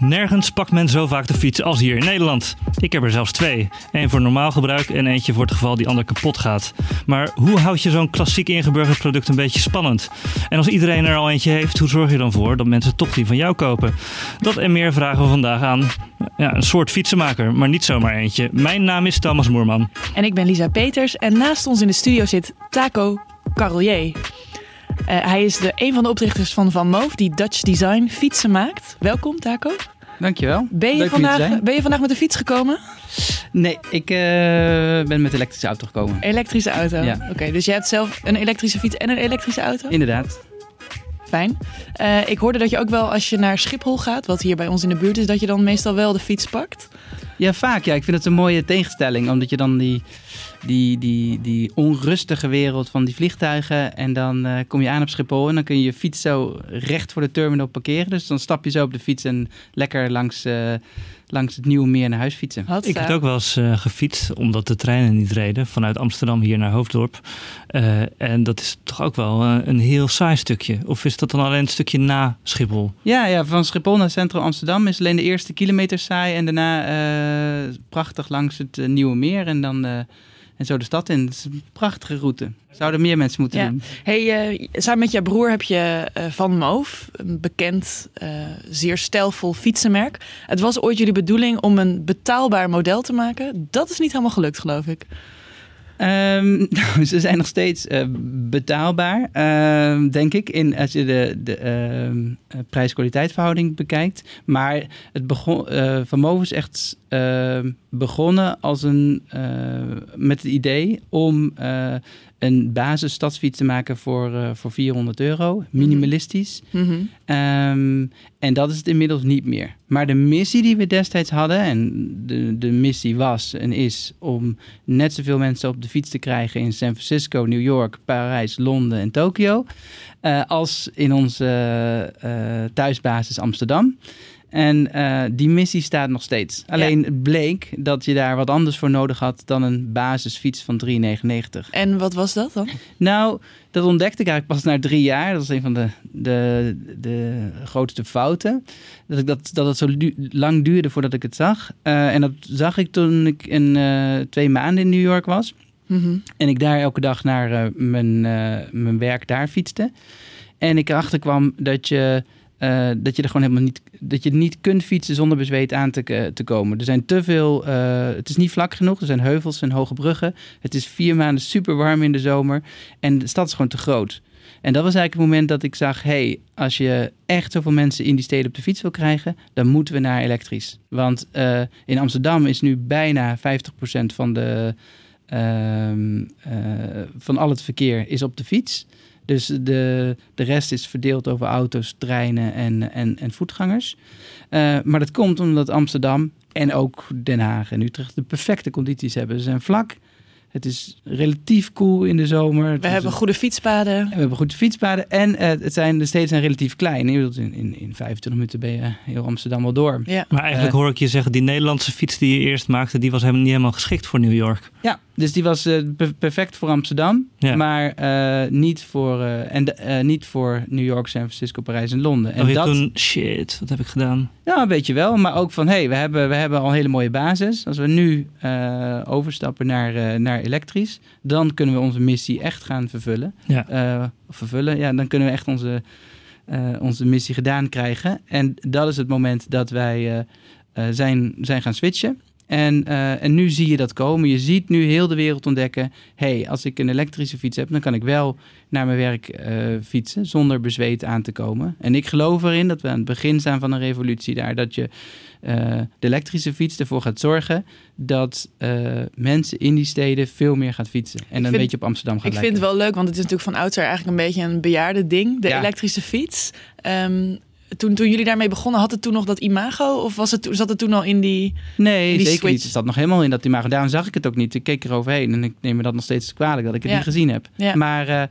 Nergens pakt men zo vaak de fiets als hier in Nederland. Ik heb er zelfs twee. Eén voor normaal gebruik en eentje voor het geval die ander kapot gaat. Maar hoe houd je zo'n klassiek ingeburgerd product een beetje spannend? En als iedereen er al eentje heeft, hoe zorg je dan voor dat mensen toch die van jou kopen? Dat en meer vragen we vandaag aan ja, een soort fietsenmaker, maar niet zomaar eentje. Mijn naam is Thomas Moerman. En ik ben Lisa Peters en naast ons in de studio zit Taco Carolier. Uh, hij is de, een van de oprichters van Van Moof, die Dutch Design fietsen maakt. Welkom, Taco. Dankjewel. Ben je, vandaag, ben je vandaag met de fiets gekomen? Nee, ik uh, ben met de elektrische auto gekomen. Elektrische auto? Ja. Oké, dus je hebt zelf een elektrische fiets en een elektrische auto? Inderdaad. Fijn. Uh, ik hoorde dat je ook wel als je naar Schiphol gaat, wat hier bij ons in de buurt is, dat je dan meestal wel de fiets pakt. Ja, vaak. Ja. Ik vind het een mooie tegenstelling, omdat je dan die die, die, die onrustige wereld van die vliegtuigen. En dan uh, kom je aan op Schiphol en dan kun je je fiets zo recht voor de terminal parkeren. Dus dan stap je zo op de fiets en lekker langs, uh, langs het Nieuwe Meer naar huis fietsen. Had, ik heb ook wel eens uh, gefietst, omdat de treinen niet reden. Vanuit Amsterdam hier naar Hoofddorp. en dat is toch ook wel een heel saai stukje. Of is dat dan alleen een stukje na Schiphol? Ja, ja van Schiphol naar Centrum Amsterdam is alleen de eerste kilometer saai. En daarna prachtig langs het Nieuwe Meer. En dan en zo de stad in. Het is een prachtige route. Zouden meer mensen moeten doen. Hey, uh, samen met jouw broer heb je uh, Van Moof, een bekend, uh, zeer stijlvol fietsenmerk. Het was ooit jullie bedoeling om een betaalbaar model te maken. Dat is niet helemaal gelukt, geloof ik. Um, ze zijn nog steeds uh, betaalbaar, uh, denk ik, in, als je de, de uh, prijs-kwaliteit verhouding bekijkt. Maar het begon, eh, Van Moven is echt ehm, begonnen als een, met het idee om een basis stadsfiets te maken voor, voor 400 euro. Mhm. Minimalistisch. Mm -hmm. um, en dat is het inmiddels niet meer. Maar de missie die we destijds hadden, en de, de missie was en is om net zoveel mensen op de fiets te krijgen in San Francisco, New York, Parijs, Londen en Tokio, uh, als in onze uh, thuisbasis Amsterdam. En uh, die missie staat nog steeds. Alleen ja. bleek dat je daar wat anders voor nodig had dan een basisfiets van 3,99. En wat was dat dan? Nou, dat ontdekte ik eigenlijk pas na drie jaar. Dat is een van de, de, de grootste fouten. Dat, ik dat, dat het zo du lang duurde voordat ik het zag. Uh, en dat zag ik toen ik in, uh, twee maanden in New York was. -hmm. En ik daar elke dag naar mijn, mijn werk daar fietste. En ik erachter kwam dat je uh, dat je er gewoon helemaal niet, dat je niet kunt fietsen zonder bezweet aan te, te komen. Er zijn te veel, het is niet vlak genoeg. Er zijn heuvels en hoge bruggen. Het is vier maanden super warm in de zomer. En de stad is gewoon te groot. En dat was eigenlijk het moment dat ik zag: hey, als je echt zoveel mensen in die steden op de fiets wil krijgen, dan moeten we naar elektrisch. Want in Amsterdam is nu bijna 50% van, de, ehm, van al het verkeer is op de fiets. Dus de, de rest is verdeeld over auto's, treinen en, en, en voetgangers. Uh, maar dat komt omdat Amsterdam en ook Den Haag en Utrecht de perfecte condities hebben. Ze zijn vlak, het is relatief koel in de zomer. We hebben goede fietspaden. We hebben goede fietspaden. En uh, het zijn, de steden zijn relatief klein. In, in, in 25 minuten ben je heel Amsterdam wel door. Ja. Maar eigenlijk uh, hoor ik je zeggen, die Nederlandse fiets die je eerst maakte, die was helemaal niet helemaal geschikt voor New York. Ja, dus die was uh, perfect voor Amsterdam, ja. maar uh, niet, voor, uh, en de, niet voor New York, San Francisco, Parijs en Londen. En oh, dat toen, shit, wat heb ik gedaan? Ja, weet je wel. Maar ook van, hé, hey, we, hebben, we hebben al een hele mooie basis. Als we nu overstappen naar, naar elektrisch, dan kunnen we onze missie echt gaan vervullen. Ja. vervullen, ja, dan kunnen we echt onze, onze missie gedaan krijgen. En dat is het moment dat wij zijn, zijn gaan switchen. En, uh, en nu zie je dat komen. Je ziet nu heel de wereld ontdekken: hey, als ik een elektrische fiets heb, dan kan ik wel naar mijn werk uh, fietsen zonder bezweet aan te komen. En ik geloof erin dat we aan het begin staan van een revolutie daar. Dat je uh, de elektrische fiets ervoor gaat zorgen dat mensen in die steden veel meer gaat fietsen. En een beetje op Amsterdam gaat Ik lijken. vind het wel leuk, want het is natuurlijk van oudsher eigenlijk een beetje een bejaarde ding, de ja. elektrische fiets. Um, toen, toen jullie daarmee begonnen, had het toen nog dat imago? Of was het, zat het toen al in die. Nee, in die zeker switch? niet. Het zat nog helemaal in dat imago. Daarom zag ik het ook niet. Ik keek eroverheen en ik neem me dat nog steeds kwalijk dat ik het Ja. niet gezien heb. Ja. Maar uh,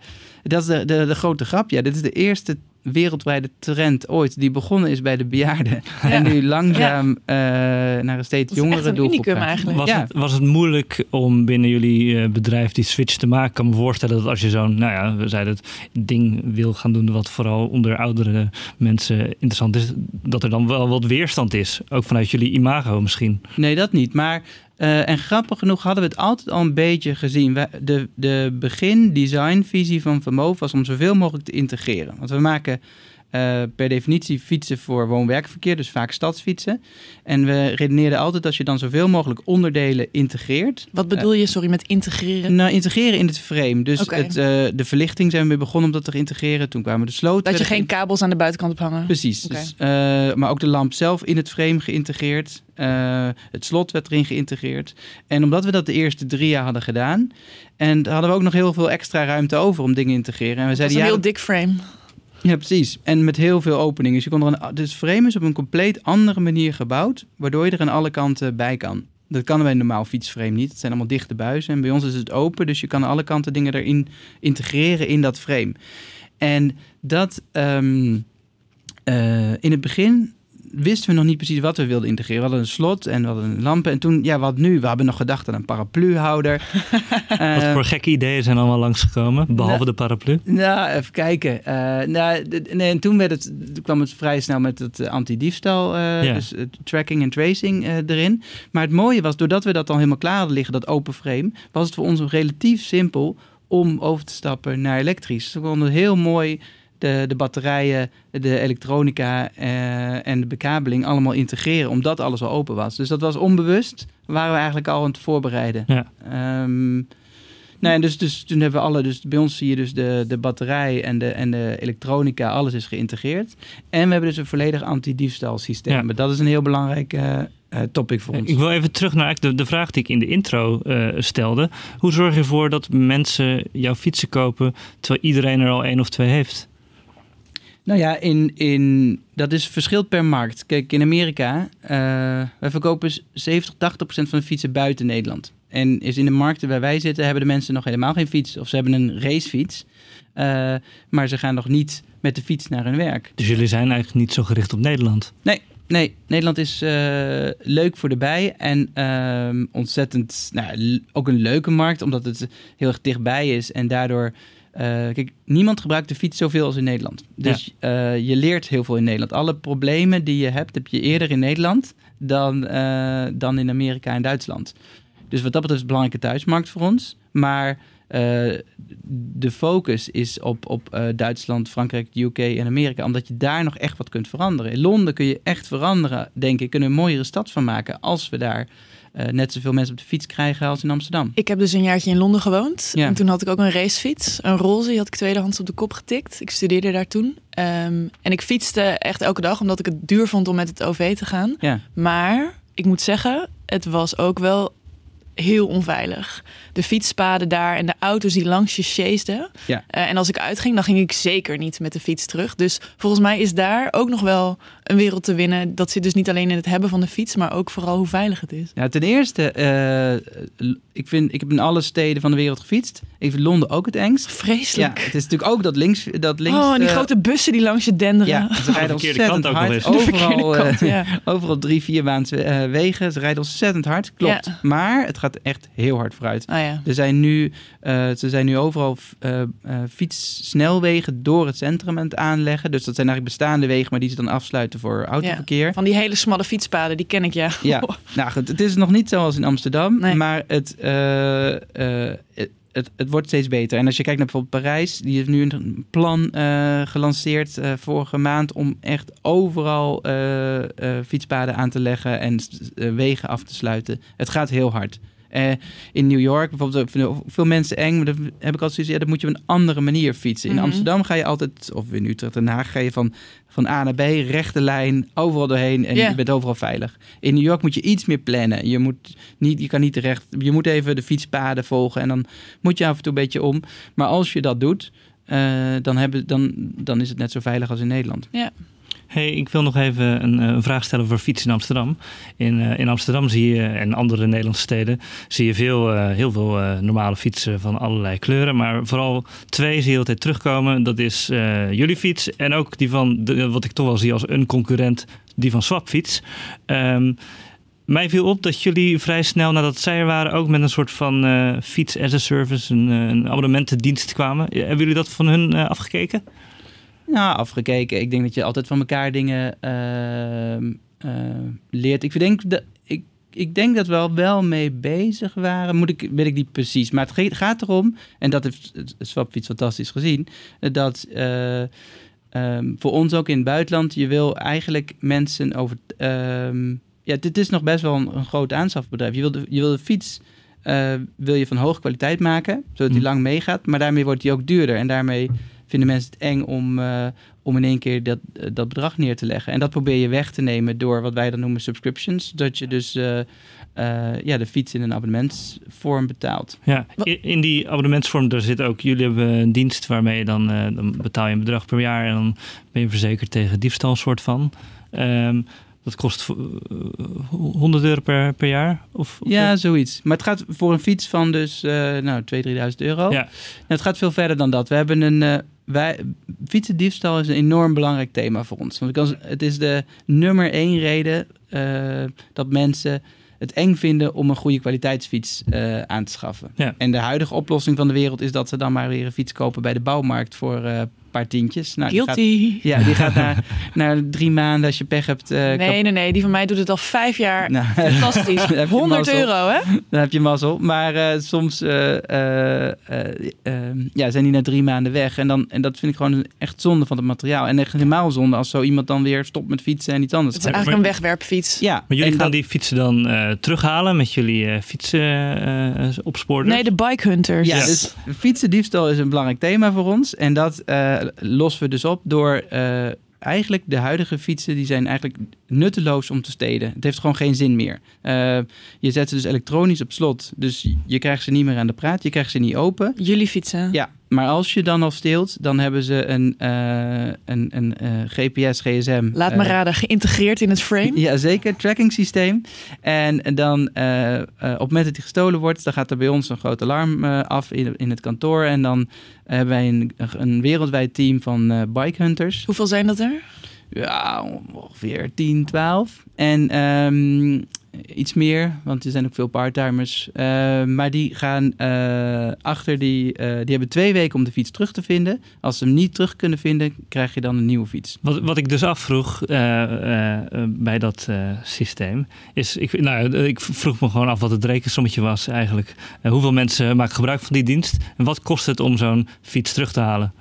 dat is de, de, de grote grap. Ja, dit is de eerste wereldwijde trend ooit. Die begonnen is bij de bejaarden. En nu langzaam uh, naar een steeds jongere doelgroep eigenlijk. Was, ja. het, was het moeilijk om binnen jullie eh, bedrijf die switch te maken? Ik kan me voorstellen dat als je zo'n, nou ja, we zeiden het, ding wil gaan doen wat vooral onder oudere mensen interessant is, dat er dan wel wat weerstand is. Ook vanuit jullie imago misschien. Nee, dat niet. Maar uh, en grappig genoeg hadden we het altijd al een beetje gezien. de, de begin-designvisie van Vermoof was om zoveel mogelijk te integreren. Want we maken uh, per definitie fietsen voor woon-werkverkeer, dus vaak stadsfietsen. En we redeneerden altijd als je dan zoveel mogelijk onderdelen integreert. Wat bedoel je, sorry, met integreren? Nou, integreren in het frame. Dus het, uh, de verlichting zijn we mee begonnen om dat te integreren. Toen kwamen de sloten. Dat je geen kabels aan de buitenkant op hangen? Precies. Dus, maar ook de lamp zelf in het frame geïntegreerd. het slot werd erin geïntegreerd. En omdat we dat de eerste drie jaar hadden gedaan. En hadden we ook nog heel veel extra ruimte over om dingen in te integreren. En we zeiden, een ja, heel dik frame. Ja, precies. En met heel veel openingen. Dus, je kon er een, dus frame is op een compleet andere manier gebouwd, waardoor je er aan alle kanten bij kan. Dat kan bij een normaal fietsframe niet. Het zijn allemaal dichte buizen. En bij ons is het open, dus je kan aan alle kanten dingen erin integreren in dat frame. En dat um, uh, in het begin wisten we nog niet precies wat we wilden integreren. We hadden een slot en we hadden een lampen. En toen, ja, wat nu? We hebben nog gedacht aan een parapluhouder. uh, wat voor gekke ideeën zijn allemaal langsgekomen, behalve nou, de paraplu? Nou, even kijken. Uh, nou, nee, en toen, werd het, toen kwam het vrij snel met het anti-diefstal, uh, ja. dus tracking en tracing erin. Maar het mooie was, doordat we dat al helemaal klaar hadden liggen, dat open frame, was het voor ons relatief simpel om over te stappen naar elektrisch. Dus we konden heel mooi de, de batterijen, de elektronica uh, en de bekabeling allemaal integreren, omdat alles al open was. Dus dat was onbewust, waren we eigenlijk al aan het voorbereiden. Ja. Um, nou, en dus, dus toen hebben we alle, dus bij ons zie je dus de, de batterij en de, en de elektronica, alles is geïntegreerd. En we hebben dus een volledig anti-diefstal systeem. Ja. Dat is een heel belangrijk uh, topic voor ons. Ik wil even terug naar de, de vraag die ik in de intro uh, stelde. Hoe zorg je ervoor dat mensen jouw fietsen kopen terwijl iedereen er al één of twee heeft? Nou ja, in, in, dat is verschilt per markt. Kijk, in Amerika, uh, wij verkopen 70, 80 procent van de fietsen buiten Nederland. En is in de markten waar wij zitten, hebben de mensen nog helemaal geen fiets. Of ze hebben een racefiets. Uh, maar ze gaan nog niet met de fiets naar hun werk. Dus jullie zijn eigenlijk niet zo gericht op Nederland? Nee, nee. Nederland is uh, leuk voor de bij. En uh, ontzettend, nou, ook een leuke markt, omdat het heel erg dichtbij is. En daardoor uh, kijk, niemand gebruikt de fiets zoveel als in Nederland. Dus ja. uh, je leert heel veel in Nederland. Alle problemen die je hebt, heb je eerder in Nederland dan, uh, dan in Amerika en Duitsland. Dus wat dat betreft is het een belangrijke thuismarkt voor ons. Maar de focus is op, op Duitsland, Frankrijk, de UK en Amerika. Omdat je daar nog echt wat kunt veranderen. In Londen kun je echt veranderen, denk ik. Kunnen een mooiere stad van maken als we daar uh, net zoveel mensen op de fiets krijgen als in Amsterdam. Ik heb dus een jaartje in Londen gewoond. Ja. En toen had ik ook een racefiets. Een roze, die had ik tweedehands op de kop getikt. Ik studeerde daar toen. Um, en ik fietste echt elke dag, omdat ik het duur vond om met het OV te gaan. Ja. Maar ik moet zeggen, het was ook wel heel onveilig. De fietspaden daar en de auto's die langs je chaseden. Ja. Uh, en als ik uitging, dan ging ik zeker niet met de fiets terug. Dus volgens mij is daar ook nog wel een wereld te winnen. Dat zit dus niet alleen in het hebben van de fiets, maar ook vooral hoe veilig het is. Ja, ten eerste, uh, ik, vind, ik heb in alle steden van de wereld gefietst. Ik vind Londen ook het engst. Vreselijk. Ja, het is natuurlijk ook dat links... Dat links oh, die uh, grote bussen die langs je denderen. Ja, ze rijden ontzettend hard. Overal, kant, ja. overal drie, vier baans wegen. Ze rijden ontzettend hard, klopt. Ja. Maar het gaat echt heel hard vooruit. Oh, ja. Er zijn nu, uh, ze zijn nu overal uh, fietssnelwegen door het centrum aan het aanleggen. Dus dat zijn eigenlijk bestaande wegen, maar die ze dan afsluiten voor autoverkeer. Ja, van die hele smalle fietspaden, die ken ik ja. Ja, nou goed, het is nog niet zoals in Amsterdam, nee. maar het, het het, het, wordt steeds beter. En als je kijkt naar bijvoorbeeld Parijs, die heeft nu een plan uh, gelanceerd uh, vorige maand om echt overal uh, fietspaden aan te leggen en wegen af te sluiten. Het gaat heel hard. Uh, in New York bijvoorbeeld vinden veel mensen eng. Maar dan heb ik altijd zoiets, ja, dan moet je op een andere manier fietsen. In mm -hmm. Amsterdam ga je altijd, of in Utrecht en Haag, ga je van, van A naar B, rechte lijn, overal doorheen en yeah. je bent overal veilig. In New York moet je iets meer plannen. Je, moet niet, je kan niet recht, je moet even de fietspaden volgen en dan moet je af en toe een beetje om. Maar als je dat doet, uh, dan, hebben, dan, dan is het net zo veilig als in Nederland. Ja. Hey, ik wil nog even een, een vraag stellen over fietsen in Amsterdam. In, in Amsterdam zie je, en andere Nederlandse steden, zie je veel, heel veel normale fietsen van allerlei kleuren. Maar vooral twee zie je altijd terugkomen. Dat is jullie fiets en ook die van, de, wat ik toch wel zie als een concurrent, die van Swapfiets. Um, mij viel op dat jullie vrij snel nadat zij er waren ook met een soort van fiets as a service, een, een abonnementendienst kwamen. Hebben jullie dat van hun afgekeken? Nou, afgekeken. Ik denk dat je altijd van elkaar dingen ehm, leert. Ik denk dat ik, ik denk dat we al wel mee bezig waren. Moet ik, weet ik niet precies. Maar het gaat erom, en dat heeft Swapfiets fantastisch gezien, dat um, voor ons ook in het buitenland, je wil eigenlijk mensen over. Um, ja, dit is nog best wel een, een groot aanschafbedrijf. Je wil de, je wil de fiets uh, wil je van hoge kwaliteit maken, zodat die hm. lang meegaat. Maar daarmee wordt die ook duurder. En daarmee vinden mensen het eng om, uh, om in één keer dat, dat bedrag neer te leggen. En dat probeer je weg te nemen door wat wij dan noemen subscriptions. Dat je dus uh, ja, de fiets in een abonnementsvorm betaalt. Ja, in, in die abonnementsvorm daar zit ook, jullie hebben een dienst waarmee je dan, dan betaal je een bedrag per jaar en dan ben je verzekerd tegen diefstal soort van. Um, dat kost 100 eh, euro per, per jaar? Of, ja, zoiets. Maar het gaat voor een fiets van dus uh, nou, 2.000, 3.000 euro. Ja. Nou, het gaat veel verder dan dat. We hebben een... Uh, wij, fietsendiefstal is een enorm belangrijk thema voor ons. Want het is de nummer één reden uh, dat mensen het eng vinden om een goede kwaliteitsfiets uh, aan te schaffen. Ja. En de huidige oplossing van de wereld is dat ze dan maar weer een fiets kopen bij de bouwmarkt voor uh, paar tientjes. Nou, Guilty. ja, die gaat naar, naar drie maanden als je pech hebt. Uh, nee, nee, nee. Die van mij doet het al vijf jaar. Nou, Fantastisch. 100 euro, hè? Dan heb je mazzel. Maar uh, soms uh, ja, zijn die na drie maanden weg. En, dan, en dat vind ik gewoon echt zonde van het materiaal. En echt helemaal zonde als zo iemand dan weer stopt met fietsen en iets anders. Het is eigenlijk een wegwerpfiets. Ja. Maar jullie gaan die fietsen dan terughalen met jullie fietsen opsporen? Nee, de bike hunters. Ja, dus fietsendiefstal is een belangrijk thema voor ons. En dat lossen we dus op door uh, eigenlijk de huidige fietsen, die zijn eigenlijk nutteloos om te steden. Het heeft gewoon geen zin meer. Uh, je zet ze dus elektronisch op slot, dus je krijgt ze niet meer aan de praat, je krijgt ze niet open. Jullie fietsen? Ja, maar als je dan al steelt, dan hebben ze een, uh, een, een uh, GPS, GSM. Laat me raden, geïntegreerd in het frame? Ja, zeker, tracking systeem. En dan op het moment dat die gestolen wordt, dan gaat er bij ons een groot alarm af in, in het kantoor. En dan hebben wij een, een wereldwijd team van bike hunters. Hoeveel zijn dat er? Ja, ongeveer 10, 12. En um, iets meer, want er zijn ook veel parttimers. Uh, maar die gaan uh, achter die. Die hebben twee weken om de fiets terug te vinden. Als ze hem niet terug kunnen vinden, krijg je dan een nieuwe fiets. Wat, wat ik dus afvroeg bij dat systeem is. Ik, nou, ik vroeg me gewoon af wat het rekensommetje was eigenlijk. hoeveel mensen maken gebruik van die dienst? En wat kost het om zo'n fiets terug te halen?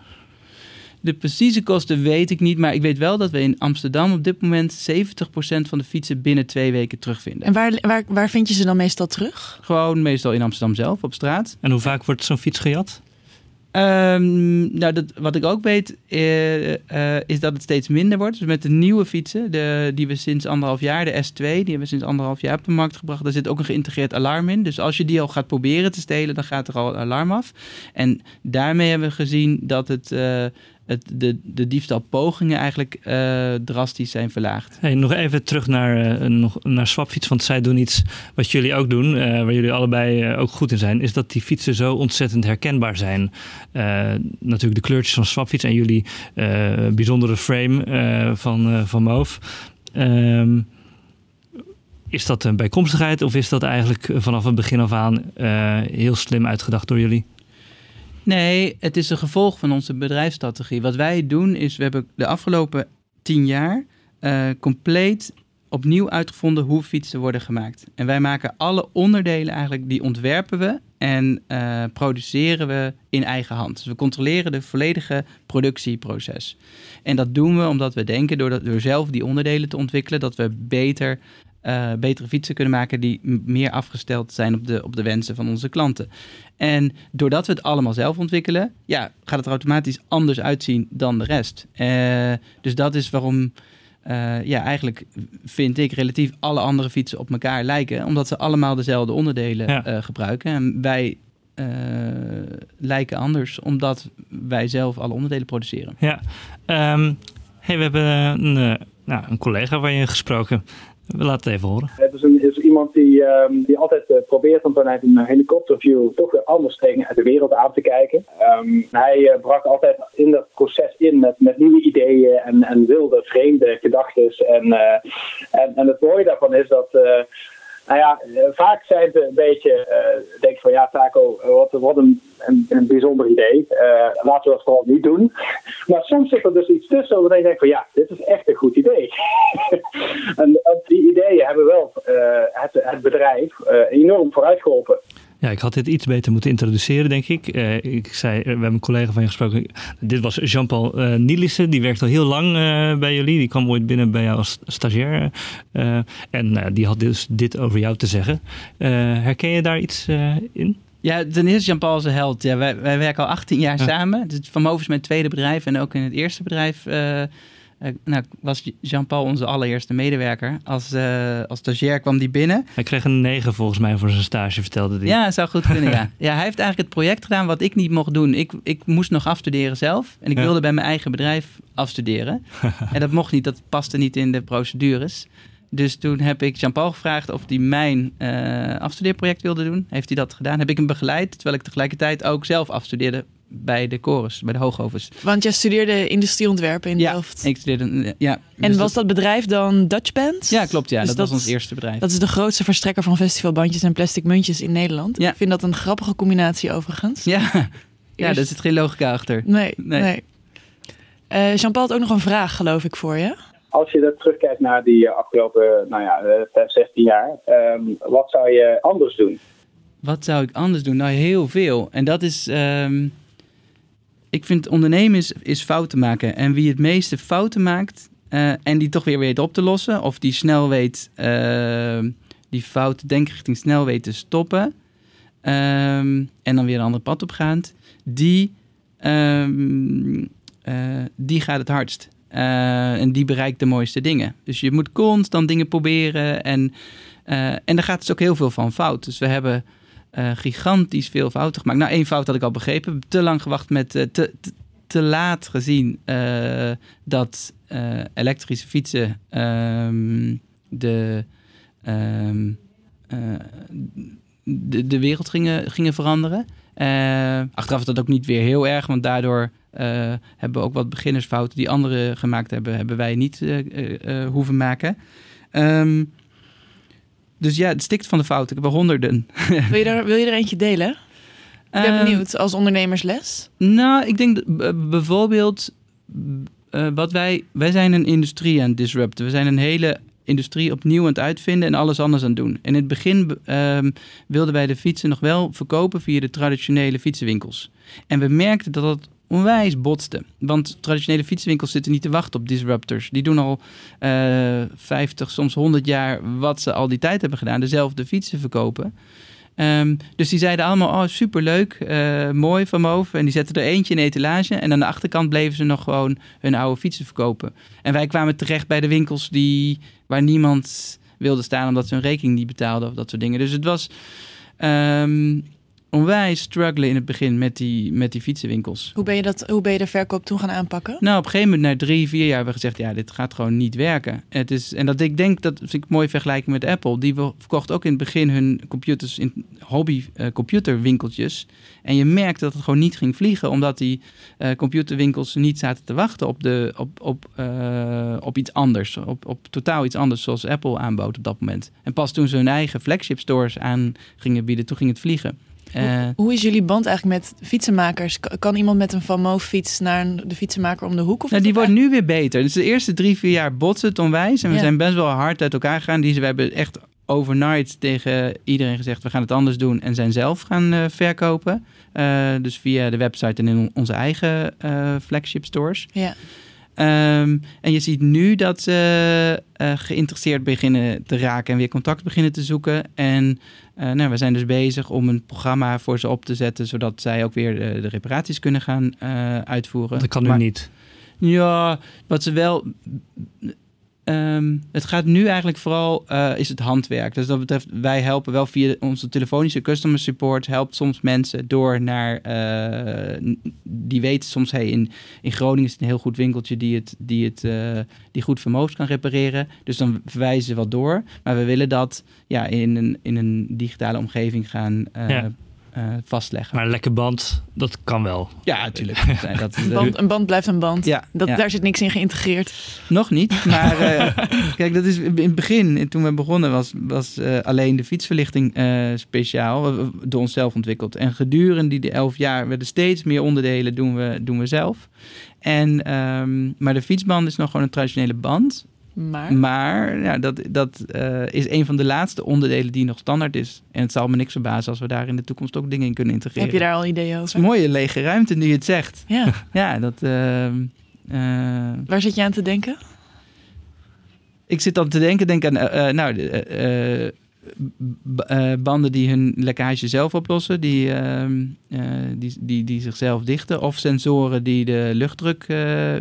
De precieze kosten weet ik niet, maar ik weet wel dat we in Amsterdam op dit moment 70% van de fietsen binnen twee weken terugvinden. En waar, waar, waar vind je ze dan meestal terug? Gewoon meestal in Amsterdam zelf, op straat. En hoe vaak wordt zo'n fiets gejat? Um, nou, dat, wat ik ook weet uh, uh, is dat het steeds minder wordt. Dus met de nieuwe fietsen, de, die we sinds anderhalf jaar, de S2, die hebben we sinds anderhalf jaar op de markt gebracht, daar zit ook een geïntegreerd alarm in. Dus als je die al gaat proberen te stelen, dan gaat er al een alarm af. En daarmee hebben we gezien dat het uh, het, de, de diefstalpogingen eigenlijk uh, drastisch zijn verlaagd. Hey, nog even terug naar, uh, nog, naar Swapfiets, want zij doen iets wat jullie ook doen, uh, waar jullie allebei ook goed in zijn, is dat die fietsen zo ontzettend herkenbaar zijn. natuurlijk de kleurtjes van Swapfiets en jullie bijzondere frame van, van Moof. Um, is dat een bijkomstigheid of is dat eigenlijk vanaf het begin af aan heel slim uitgedacht door jullie? Nee, het is een gevolg van onze bedrijfsstrategie. Wat wij doen is, we hebben de afgelopen tien jaar uh, compleet opnieuw uitgevonden hoe fietsen worden gemaakt. En wij maken alle onderdelen eigenlijk, die ontwerpen we en uh, produceren we in eigen hand. Dus we controleren de volledige productieproces. En dat doen we omdat we denken, door, door zelf die onderdelen te ontwikkelen, dat we beter uh, betere fietsen kunnen maken die meer afgesteld zijn op de, op de wensen van onze klanten. En doordat we het allemaal zelf ontwikkelen, ja, gaat het er automatisch anders uitzien dan de rest. Uh, dus dat is waarom, uh, ja, eigenlijk vind ik relatief alle andere fietsen op elkaar lijken, omdat ze allemaal dezelfde onderdelen ja. gebruiken. En wij lijken anders, omdat wij zelf alle onderdelen produceren. Ja, um, hey, we hebben een, nou, een collega waar je gesproken. We laten het even horen. Het is, iemand die, um, die altijd uh, probeert om vanuit een helikopterview toch weer anders tegen de wereld aan te kijken. Um, hij uh, brak altijd in dat proces in met, met nieuwe ideeën en, en wilde, vreemde gedachten. En, uh, en, en het mooie daarvan is dat nou ja, vaak zijn ze een beetje, uh, denk van ja, Taco, wat, wat een, een, bijzonder idee. Uh, laten we dat vooral niet doen. Maar soms zit er dus iets tussen waarvan je denkt van ja, dit is echt een goed idee. en, die ideeën hebben wel het, het bedrijf enorm vooruit geholpen. Ja, ik had dit iets beter moeten introduceren, denk ik. Uh, ik zei, we hebben een collega van je gesproken. Dit was Jean-Paul uh, Nielissen. Die werkt al heel lang uh, bij jullie. Die kwam ooit binnen bij jou als stagiair. en die had dus dit over jou te zeggen. herken je daar iets in? Ja, ten eerste Jean-Paul is een held. Ja, wij, wij werken al 18 jaar ja. samen. Dus Van Moven is mijn tweede bedrijf. En ook in het eerste bedrijf uh, nou, was Jean-Paul onze allereerste medewerker. Als, uh, als stagiair kwam die binnen. Hij kreeg een negen volgens mij voor zijn stage, vertelde hij. Ja, zou goed kunnen, ja. ja. Hij heeft eigenlijk het project gedaan wat ik niet mocht doen. Ik, ik moest nog afstuderen zelf. En ik ja. wilde bij mijn eigen bedrijf afstuderen. en dat mocht niet, dat paste niet in de procedures. Dus toen heb ik Jean-Paul gevraagd of hij mijn uh, afstudeerproject wilde doen. Heeft hij dat gedaan? Heb ik hem begeleid, terwijl ik tegelijkertijd ook zelf afstudeerde bij de chorus, bij de hoogovens. Want jij studeerde industrieontwerpen in ja, Delft. ik studeerde, ja. En dus was dat bedrijf dan Dutch Band? Ja, klopt. Ja, dus dat, dat, was ons eerste bedrijf. Dat is de grootste verstrekker van festivalbandjes en plastic muntjes in Nederland. Ja. Ik vind dat een grappige combinatie overigens. Ja, ja daar zit geen logica achter. Nee, nee. nee. Uh, Jean-Paul had ook nog een vraag, geloof ik, voor je. Als je terugkijkt naar die afgelopen nou ja, 16 jaar, um, wat zou je anders doen? Wat zou ik anders doen? Nou, heel veel. En dat is... Um, ik vind ondernemen is, fouten maken. En wie het meeste fouten maakt uh, en die toch weer weet op te lossen, of die snel weet, uh, die foute denkrichting snel weet te stoppen, um, en dan weer een ander pad opgaand, die, um, uh, die gaat het hardst. en die bereikt de mooiste dingen. Dus je moet constant dingen proberen. En, en daar gaat dus ook heel veel van fout. Dus we hebben uh, gigantisch veel fouten gemaakt. Nou, één fout had ik al begrepen. Te lang gewacht met uh, te, te, te, laat gezien uh, dat elektrische fietsen um, de, um, de, de, wereld gingen, gingen veranderen. achteraf is dat ook niet weer heel erg, want daardoor hebben we ook wat beginnersfouten die anderen gemaakt hebben, hebben wij niet hoeven maken. Um, dus ja, het stikt van de fouten. Ik heb er honderden. Wil je er, wil je er eentje delen? Ik ben uh, benieuwd, als ondernemersles. Nou, ik denk dat, bijvoorbeeld, uh, wat wij, wij zijn een industrie aan het disrupten. We zijn een hele industrie opnieuw aan het uitvinden en alles anders aan het doen. In het begin uh, wilden wij de fietsen nog wel verkopen via de traditionele fietsenwinkels. En we merkten dat dat onwijs botste. Want traditionele fietswinkels zitten niet te wachten op disruptors. Die doen al uh, 50, soms 100 jaar wat ze al die tijd hebben gedaan. Dezelfde fietsen verkopen. Um, dus die zeiden allemaal, oh superleuk, uh, mooi van boven. En die zetten er eentje in etalage. En aan de achterkant bleven ze nog gewoon hun oude fietsen verkopen. En wij kwamen terecht bij de winkels die, waar niemand wilde staan... omdat ze hun rekening niet betaalden of dat soort dingen. Dus het was... Um, onwijs struggelen in het begin met die, met die fietsenwinkels. Hoe ben, je dat, hoe ben je de verkoop toen gaan aanpakken? Nou, op een gegeven moment, na drie, vier jaar, hebben we gezegd... ja, dit gaat gewoon niet werken. Het is, en dat ik denk, dat vind ik een mooie vergelijking met Apple. Die verkocht ook in het begin hun computers in hobby uh, computerwinkeltjes. En je merkte dat het gewoon niet ging vliegen... omdat die uh, computerwinkels niet zaten te wachten op, de, op, op, uh, op iets anders. Op, op totaal iets anders zoals Apple aanbood op dat moment. En pas toen ze hun eigen flagship stores aan gingen bieden, toen ging het vliegen. Uh, hoe, is jullie band eigenlijk met fietsenmakers? Kan iemand met een Van Moof fiets naar de fietsenmaker om de hoek? Of nou, die wordt nu weer beter. Dus de eerste drie, vier jaar botsen het onwijs. En we ja. zijn best wel hard uit elkaar gegaan. Die, we hebben echt overnight tegen iedereen gezegd... we gaan het anders doen en zijn zelf gaan uh, verkopen. Uh, dus via de website en in onze eigen flagship stores. Ja. Um, en je ziet nu dat ze geïnteresseerd beginnen te raken en weer contact beginnen te zoeken. En uh, nou, we zijn dus bezig om een programma voor ze op te zetten, zodat zij ook weer de, de reparaties kunnen gaan uh, uitvoeren. Dat kan nu maar, niet. Ja, wat ze wel. Ehm, het gaat nu eigenlijk vooral, eh, is het handwerk. Dus dat betreft, wij helpen wel via onze telefonische customer support, helpt soms mensen door naar, eh, die weten soms, hey, in, in Groningen is het een heel goed winkeltje die, het, die, het, eh, die goed vermogens kan repareren. Dus dan verwijzen ze wat door. Maar we willen dat ja, in, een, in een digitale omgeving gaan. Eh, vastleggen. Maar een lekke band, dat kan wel. ja, natuurlijk. dat, Een band, een band blijft een band. Ja, Dat, ja. Daar zit niks in geïntegreerd. Nog niet, maar eh, kijk, dat is in het begin, toen we begonnen, was, was eh, alleen de fietsverlichting eh, speciaal, eh, door onszelf ontwikkeld. En gedurende die elf jaar werden steeds meer onderdelen doen we, doen we zelf. En, ehm, maar de fietsband is nog gewoon een traditionele band. Maar Maar ja, dat, dat eh, is een van de laatste onderdelen die nog standaard is. En het zal me niks verbazen als we daar in de toekomst ook dingen in kunnen integreren. heb je daar al ideeën is over? mooie lege ruimte nu je het zegt. Ja. Ja, dat... ehm, eh, Waar zit je aan te denken? Ik zit dan te denken, denk aan eh, nou, de, banden die hun lekkage zelf oplossen, die, ehm, eh, die, die, die zichzelf dichten. Of sensoren die de luchtdruk eh,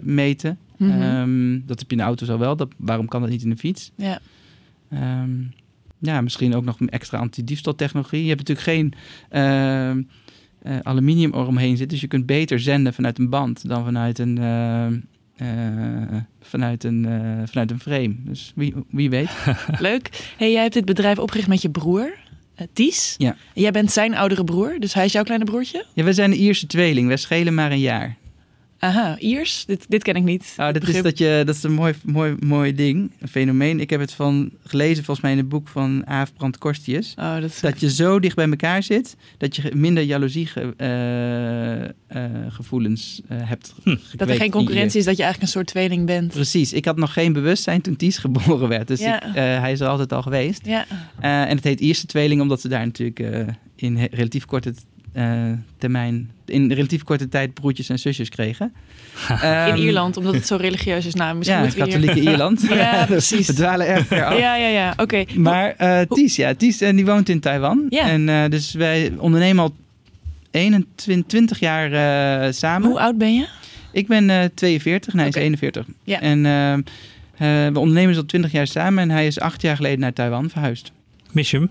Mhm. Ehm, dat heb je in de auto zo wel. Dat, waarom kan dat niet in de fiets? Ja. Ehm, ja, misschien ook nog een extra antidiefstaltechnologie. Je hebt natuurlijk geen ehm, eh, aluminium eromheen zitten. Dus je kunt beter zenden vanuit een band dan vanuit een, eh, vanuit een, eh, vanuit een frame. Dus wie, wie weet. Leuk. Hey, jij hebt dit bedrijf opgericht met je broer, Ties. Ja. Jij bent zijn oudere broer, dus hij is jouw kleine broertje? Ja, we zijn de Ierse tweeling. We schelen maar een jaar. Aha, Iers. Dit, dit ken ik niet. Nou, dat, is dat, je, dat is een mooi, mooi, mooi ding, een fenomeen. Ik heb het van gelezen volgens mij in het boek van Aaf Brand Korstius. Oh, dat is... Dat je zo dicht bij elkaar zit, dat je minder jaloeziegevoelens gevoelens eh, hebt dat er geen concurrentie is, dat je eigenlijk een soort tweeling bent. Precies, ik had nog geen bewustzijn toen Ties geboren werd. Dus Ja. ik, eh, hij is er altijd al geweest. Ja, Eh, en het heet Ierse tweeling, omdat ze daar natuurlijk eh, in relatief korte eh, termijn, in relatief korte tijd broertjes en zusjes kregen. in Ehm, Ierland, omdat het zo religieus is. Nou, misschien Ja, moeten we hier- katholieke Ierland. Ja, precies. We dwalen erg ver af. Ja, ja, ja. Oké. Maar eh Ties, ja, Ties en die woont in Taiwan. Ja. En eh, dus wij ondernemen al 21, 20 jaar eh, samen. Hoe oud ben je? Ik ben eh 42 en hij is 41. Ja. En eh, eh, we ondernemen dus al 20 jaar samen en hij is acht jaar geleden naar Taiwan verhuisd. Mis je hem?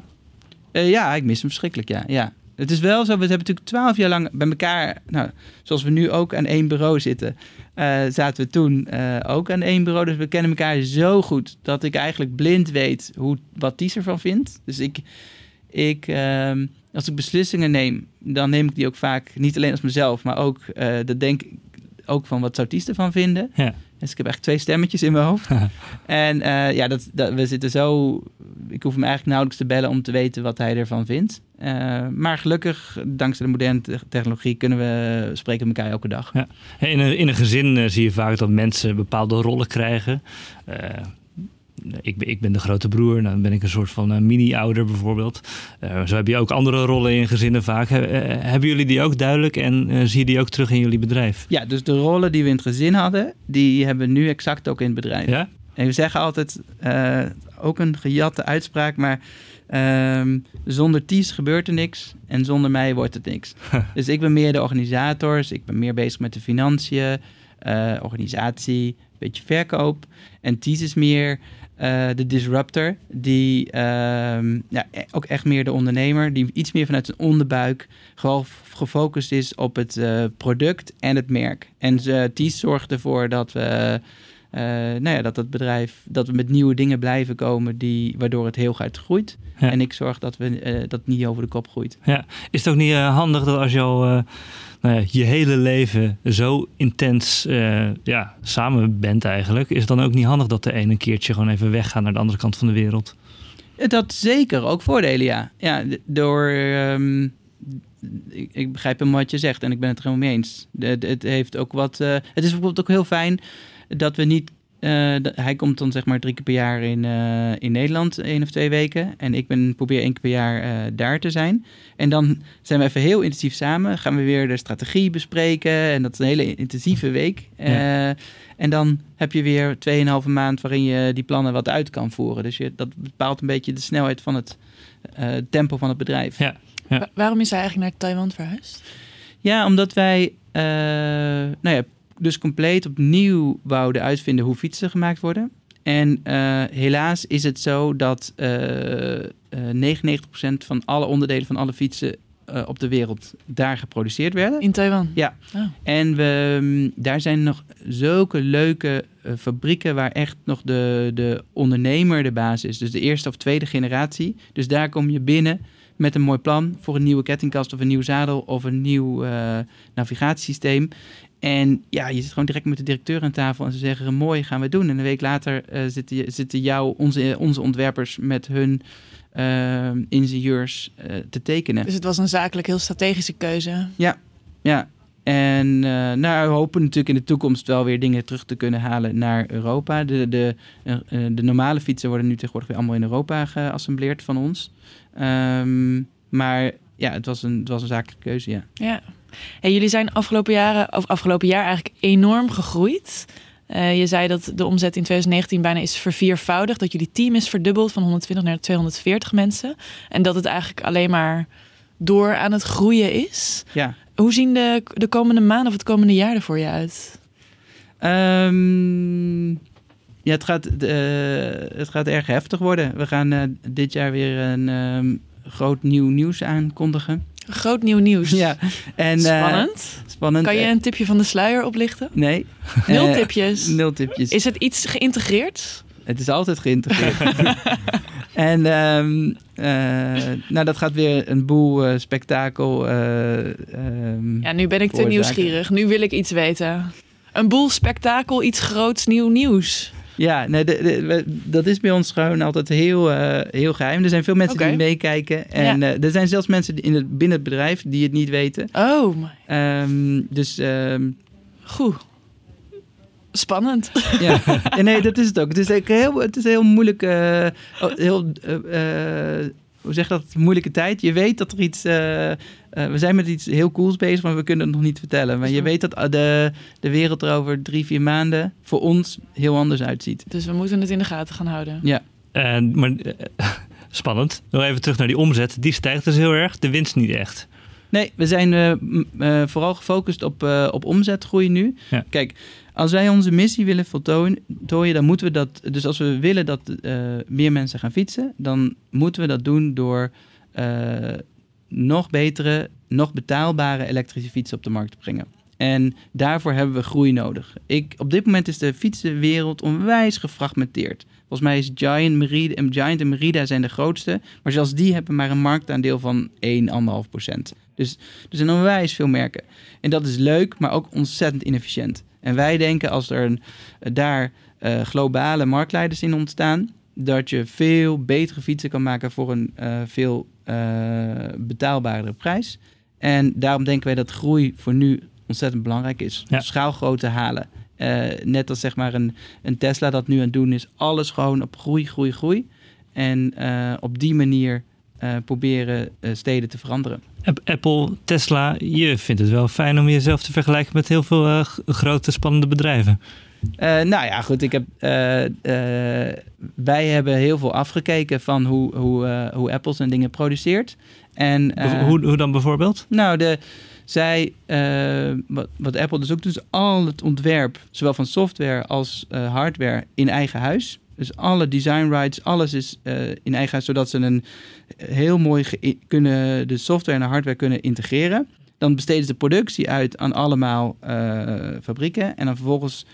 Eh, ja, ik mis hem verschrikkelijk, ja. ja. Het is wel zo, we hebben natuurlijk twaalf jaar lang bij elkaar, nou, zoals we nu ook aan één bureau zitten, eh, zaten we toen eh, ook aan één bureau. Dus we kennen elkaar zo goed dat ik eigenlijk blind weet hoe, wat Ties ervan vindt. Dus ik, ik ehm, als ik beslissingen neem, dan neem ik die ook vaak niet alleen als mezelf, maar ook, eh dat denk ik ook van wat zou Ties ervan vinden. Ja. Dus ik heb echt twee stemmetjes in mijn hoofd. en eh, ja, dat, dat, we zitten zo. Ik hoef hem eigenlijk nauwelijks te bellen om te weten wat hij ervan vindt. Eh, maar gelukkig, dankzij de moderne te- technologie, kunnen we spreken met elkaar elke dag. Hey, In een, in een gezin eh, zie je vaak dat mensen bepaalde rollen krijgen. Ik, ben, ik ben de grote broer, dan ben ik een soort van eh, mini-ouder bijvoorbeeld. Eh, zo heb je ook andere rollen in gezinnen vaak. Eh, hebben jullie die ook duidelijk en zie je die ook terug in jullie bedrijf? Ja, dus de rollen die we in het gezin hadden, die hebben we nu exact ook in het bedrijf. Ja? En we zeggen altijd, ook een gejatte uitspraak, maar ehm, zonder Ties gebeurt er niks en zonder mij wordt het niks. dus ik ben meer de organisator, ik ben meer bezig met de financiën, organisatie, een beetje verkoop. En Ties is meer eh, de disruptor, die ehm, ja, e- ook echt meer de ondernemer, die iets meer vanuit zijn onderbuik gewoon gefocust is op het eh, product en het merk. En ze, Ties zorgt ervoor dat we eh, nou ja, dat het bedrijf, dat we met nieuwe dingen blijven komen, die, waardoor het heel hard groeit. Ja. En ik zorg dat, we, eh, dat het niet over de kop groeit. Is het ook niet eh, handig dat als je al nou ja, je hele leven zo intens ja, samen bent eigenlijk, is het dan ook niet handig dat de ene een keertje gewoon even weggaat naar de andere kant van de wereld? Het had zeker ook voordelen, ja. Ja, door... ehm, ik, ik begrijp hem wat je zegt en ik ben het er helemaal mee eens. De- het heeft ook wat... het is bijvoorbeeld ook heel fijn dat we niet... eh, hij komt dan zeg maar drie keer per jaar in, eh, in Nederland, één of twee weken. En ik ben, probeer één keer per jaar eh, daar te zijn. En dan zijn we even heel intensief samen. Gaan we weer de strategie bespreken. En dat is een hele intensieve week. Ja. Eh, en dan heb je weer 2,5 maand waarin je die plannen wat uit kan voeren. Dus je, dat bepaalt een beetje de snelheid van het eh, tempo van het bedrijf. Ja. Wa- waarom is hij eigenlijk naar Taiwan verhuisd? Ja, omdat wij eh, nou ja, dus compleet opnieuw wouden uitvinden hoe fietsen gemaakt worden. En uh, helaas is het zo dat uh, uh, 99% van alle onderdelen van alle fietsen uh, op de wereld daar geproduceerd werden. In Taiwan? Ja. Oh. En we, um, daar zijn nog zulke leuke fabrieken waar echt nog de, de ondernemer de baas is. Dus de eerste of tweede generatie. Dus daar kom je binnen met een mooi plan voor een nieuwe kettingkast of een nieuw zadel of een nieuw uh, navigatiesysteem. En ja, je zit gewoon direct met de directeur aan tafel en ze zeggen: mooi, gaan we doen. En een week later uh, zitten, zitten jou, onze, onze ontwerpers met hun uh, ingenieurs uh, te tekenen. Dus het was een zakelijk heel strategische keuze. Ja, ja. En nou, we hopen natuurlijk in de toekomst wel weer dingen terug te kunnen halen naar Europa. De, de, de normale fietsen worden nu tegenwoordig weer allemaal in Europa geassembleerd van ons. Um, maar ja, het was een, het was een zakelijke keuze, ja. Ja. Hey, jullie zijn afgelopen jaren, of afgelopen jaar eigenlijk enorm gegroeid. Uh, je zei dat de omzet in 2019 bijna is verviervoudigd. Dat jullie team is verdubbeld van 120 naar 240 mensen. En dat het eigenlijk alleen maar door aan het groeien is. Ja. Hoe zien de, de komende maanden of het komende jaar er voor je uit? Um, ja, het gaat, uh, het gaat erg heftig worden. We gaan uh, dit jaar weer een um, groot nieuw nieuws aankondigen. Groot nieuw nieuws. Ja. En, spannend. Uh, spannend. Kan je een tipje van de sluier oplichten? Nee. Nul tipjes. nul tipjes. Is het iets geïntegreerd? Het is altijd geïntegreerd. en um, uh, nou, dat gaat weer een boel uh, spektakel. Um, ja, nu ben ik te nieuwsgierig. Nu wil ik iets weten. Een boel spektakel, iets groots, nieuw nieuws. Ja, nee, de, de, dat is bij ons gewoon altijd heel, uh, heel geheim. Er zijn veel mensen okay. die meekijken. En ja. uh, er zijn zelfs mensen in het, binnen het bedrijf die het niet weten. Oh. Um, dus. Um, Goed. Spannend. Ja, en nee, dat is het ook. Het is heel, het is heel moeilijk. Uh, heel, hoe zeg je dat? Moeilijke tijd. Je weet dat er iets. we zijn met iets heel cools bezig, maar we kunnen het nog niet vertellen. Maar je weet dat de, de wereld er over drie, vier maanden voor ons heel anders uitziet. Dus we moeten het in de gaten gaan houden. Ja. Uh, maar uh, spannend. Nog even terug naar die omzet. Die stijgt dus heel erg, de winst niet echt. Nee, we zijn uh, vooral gefocust op, op omzetgroei nu. Ja. Kijk, als wij onze missie willen voltooien, dan moeten we dat. Dus als we willen dat meer mensen gaan fietsen, dan moeten we dat doen door nog betere, nog betaalbare elektrische fietsen op de markt te brengen. En daarvoor hebben we groei nodig. Ik, op dit moment is de fietsenwereld onwijs gefragmenteerd. Volgens mij is Giant, Merida, Giant en Merida zijn de grootste. Maar zelfs die hebben maar een marktaandeel van 1, 1,5 procent. Dus er zijn onwijs veel merken. En dat is leuk, maar ook ontzettend inefficiënt. En wij denken als er een, daar uh, globale marktleiders in ontstaan... dat je veel betere fietsen kan maken voor een uh, veel betaalbaardere prijs. En daarom denken wij dat groei voor nu ontzettend belangrijk is. Ja. Schaalgrootte halen. Net als zeg maar een, een Tesla dat nu aan het doen is. Alles gewoon op groei, groei, groei. En uh, op die manier uh, proberen steden te veranderen. Apple, Tesla, je vindt het wel fijn om jezelf te vergelijken met heel veel grote spannende bedrijven. nou ja, goed. Ik heb, wij hebben heel veel afgekeken van hoe, hoe, hoe Apple zijn dingen produceert. En, hoe, hoe dan bijvoorbeeld? Nou, de, zij, wat, wat, Apple dus ook doet, is al het ontwerp, zowel van software als hardware, in eigen huis. Dus alle design rights, alles is uh, in eigen zodat ze een heel mooi kunnen, de software en de hardware kunnen integreren. Dan besteden ze de productie uit aan allemaal fabrieken. En dan vervolgens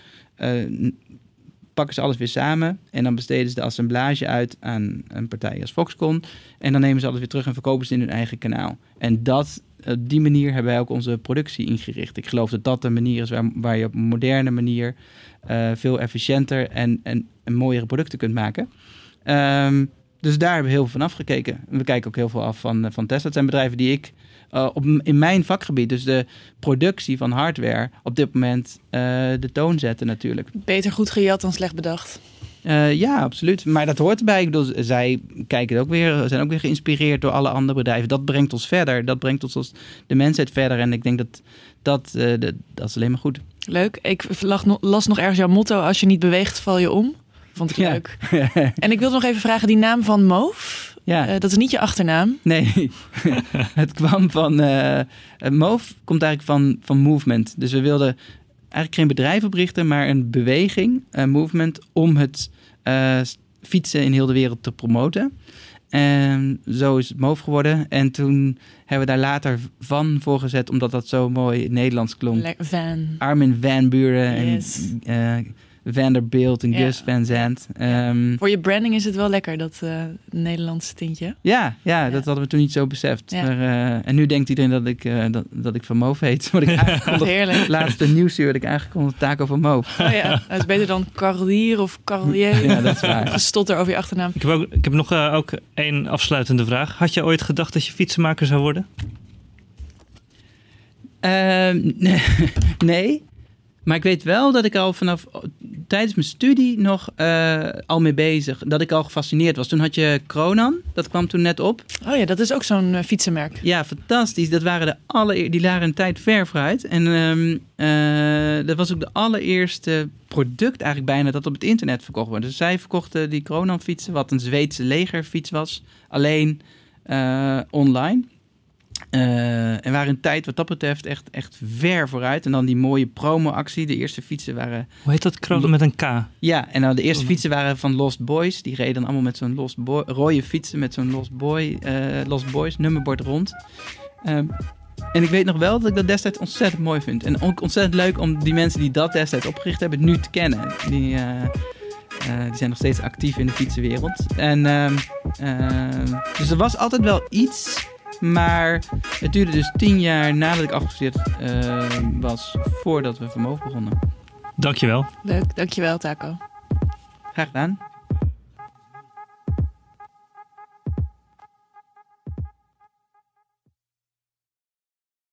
pakken ze alles weer samen. En dan besteden ze de assemblage uit aan een partij als Foxconn. En dan nemen ze alles weer terug en verkopen ze in hun eigen kanaal. En dat op die manier hebben wij ook onze productie ingericht. Ik geloof dat dat de manier is waar, waar je op een moderne manier uh, veel efficiënter en, en, mooiere producten kunt maken. Um, dus daar hebben we heel veel van afgekeken. We kijken ook heel veel af van, van Tesla. Het zijn bedrijven die ik uh, op, in mijn vakgebied, dus de productie van hardware, op dit moment uh, de toon zetten natuurlijk. Beter goed gejat dan slecht bedacht. Uh, ja, absoluut. Maar dat hoort erbij. Ik bedoel, zij kijken ook weer, zijn ook weer geïnspireerd door alle andere bedrijven. Dat brengt ons verder. Dat brengt ons als de mensheid verder. En ik denk dat dat, de, dat is alleen maar goed. Leuk. Ik las nog ergens jouw motto: als je niet beweegt, val je om. Vond ik ja. leuk. en ik wilde nog even vragen: die naam van Moof. Ja. Uh, dat is niet je achternaam. Nee, het kwam van. Moof komt eigenlijk van, van movement. Dus we wilden eigenlijk geen bedrijf oprichten, maar een beweging, een movement om het eh, fietsen in heel de wereld te promoten. En zo is het MOVE geworden. En toen hebben we daar later van voor gezet, omdat dat zo mooi Nederlands klonk. Le- Van. Armin van Buren Yes. en eh, Vanderbilt en Ja. Gus Van Zandt. Ehm, Voor je branding is het wel lekker, dat eh, Nederlandse tintje. ja, ja, Ja. dat hadden we toen niet zo beseft. Ja. Maar, eh, en nu denkt iedereen dat ik, eh, dat, dat ik van Moof heet. Wat ik aangekondigd Heerlijk. Het laatste nieuwsuur dat ik aangekondigd Taco van Moof. Oh ja, dat is beter dan Carlier of Carlier. Ja, dat is waar. Gestotter over je achternaam. Ik heb, ook, ik heb nog eh, ook één afsluitende vraag. Had je ooit gedacht dat je fietsenmaker zou worden? Ehm, nee. Maar ik weet wel dat ik al vanaf tijdens mijn studie nog eh, al mee bezig, dat ik al gefascineerd was. Toen had je Kronan, dat kwam toen net op. Oh ja, dat is ook zo'n eh, fietsenmerk. Ja, fantastisch. Dat waren de allereer, die lagen een tijd ver vooruit. En ehm, eh, dat was ook de allereerste product eigenlijk bijna dat op het internet verkocht wordt. Dus zij verkochten die Kronan fietsen, wat een Zweedse legerfiets was, alleen online. Eh, en waren een tijd wat dat betreft echt, echt ver vooruit. En dan die mooie promo-actie. De eerste fietsen waren... Hoe heet dat? Kronen met een K. Ja, en nou, de eerste Oh. fietsen waren van Lost Boys. Die reden dan allemaal met zo'n Lost Boy, rode fietsen met zo'n Lost, Boy, eh, Lost Boys nummerbord rond. Ehm, en ik weet nog wel dat ik dat destijds ontzettend mooi vind. En ook ontzettend leuk om die mensen die dat destijds opgericht hebben nu te kennen. Die, eh, die zijn nog steeds actief in de fietsenwereld. En, ehm, ehm, dus er was altijd wel iets. Maar het duurde dus tien jaar nadat ik afgestudeerd eh, was voordat we vermogen begonnen. Dankjewel. Leuk, dankjewel Taco. Graag gedaan.